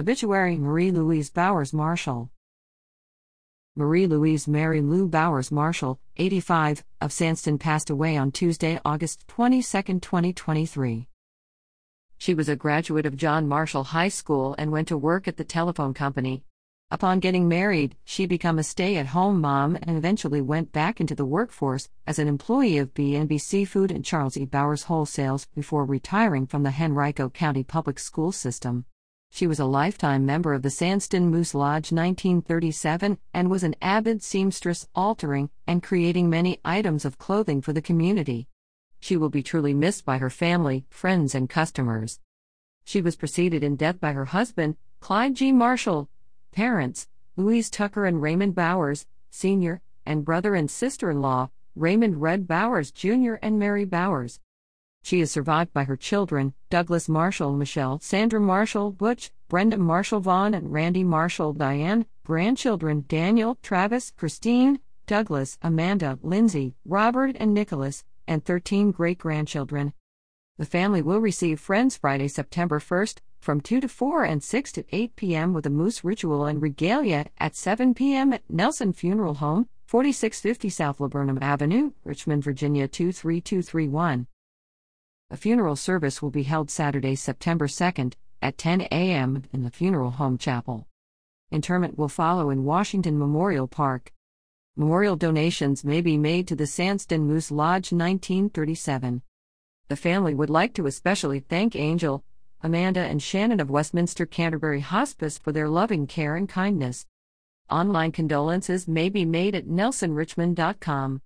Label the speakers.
Speaker 1: Obituary Marie Louise Bowers Marshall. Marie Louise Mary Lou Bowers Marshall, 85, of Sandston passed away on Tuesday, August 22, 2023. She was a graduate of John Marshall High School and went to work at the telephone company. Upon getting married, she became a stay-at-home mom and eventually went back into the workforce as an employee of B&B Seafood and Charles E. Bowers Wholesales before retiring from the Henrico County Public School System. She was a lifetime member of the Sandston Moose Lodge 1937 and was an avid seamstress, altering and creating many items of clothing for the community. She will be truly missed by her family, friends, and customers. She was preceded in death by her husband, Clyde G. Marshall, parents, Louise Tucker and Raymond Bowers, Sr., and brother and sister in law, Raymond Red Bowers Jr. and Mary Bowers. She is survived by her children, Douglas Marshall, Michelle, Sandra Marshall, Butch, Brenda Marshall Vaughn, and Randy Marshall, Diane, grandchildren, Daniel, Travis, Christine, Douglas, Amanda, Lindsay, Robert, and Nicholas, and 13 great grandchildren. The family will receive friends Friday, September 1st, from 2 to 4 and 6 to 8 p.m. with a moose ritual and regalia at 7 p.m. at Nelson Funeral Home, 4650 South Laburnum Avenue, Richmond, Virginia 23231. A funeral service will be held Saturday, September 2nd, at 10 a.m. in the Funeral Home Chapel. Interment will follow in Washington Memorial Park. Memorial donations may be made to the Sandston Moose Lodge 1937. The family would like to especially thank Angel, Amanda, and Shannon of Westminster Canterbury Hospice for their loving care and kindness. Online condolences may be made at nelsonrichmond.com.